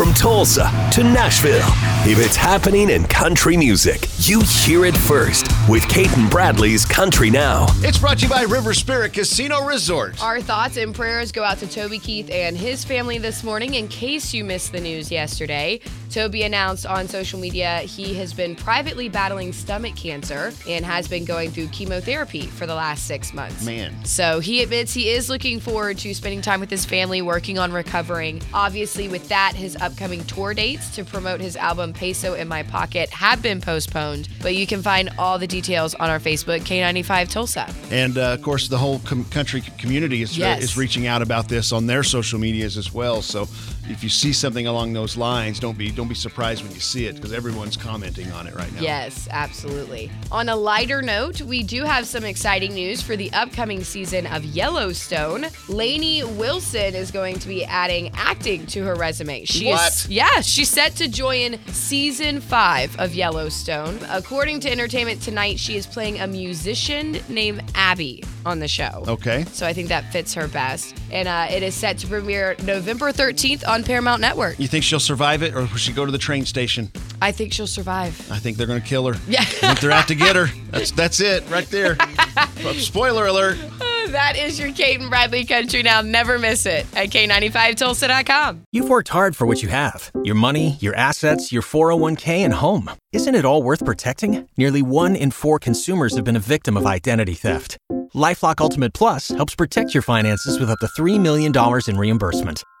From Tulsa to Nashville, if it's happening in country music, you hear it first with Cait and Bradley's Country Now. It's brought to you by River Spirit Casino Resort. Our thoughts and prayers go out to Toby Keith and his family this morning. In case you missed the news yesterday, Toby announced on social media he has been privately battling stomach cancer and has been going through chemotherapy for the last six months. Man. So he admits he is looking forward to spending time with his family, working on recovering. Obviously, with that, his upcoming tour dates to promote his album Peso in My Pocket have been postponed, but you can find all the details on our Facebook, K95 Tulsa. And uh, of course, the whole com- country community is, uh, is reaching out about this on their social medias as well. So if you see something along those lines, don't be don't be surprised when you see it because everyone's commenting on it right now. Yes, absolutely. On a lighter note, we do have some exciting news for the upcoming season of Yellowstone. Lainey Wilson is going to be adding acting to her resume. She What? Is yeah, she's set to join season 5 of Yellowstone. According to Entertainment Tonight, she is playing a musician named Abby on the show. Okay. So I think that fits her best. And uh, it is set to premiere November 13th on Paramount Network. You think she'll survive it, or will she go to the train station? I think she'll survive. I think they're going to kill her. Yeah. I think they're out to get her. That's that's it right there. Spoiler alert. That is your Cait and Bradley Country Now. Never miss it at K95Tulsa.com. You've worked hard for what you have your money, your assets, your 401k, and home. Isn't it all worth protecting? Nearly one in four consumers have been a victim of identity theft. Lifelock Ultimate Plus helps protect your finances with up to $3 million in reimbursement.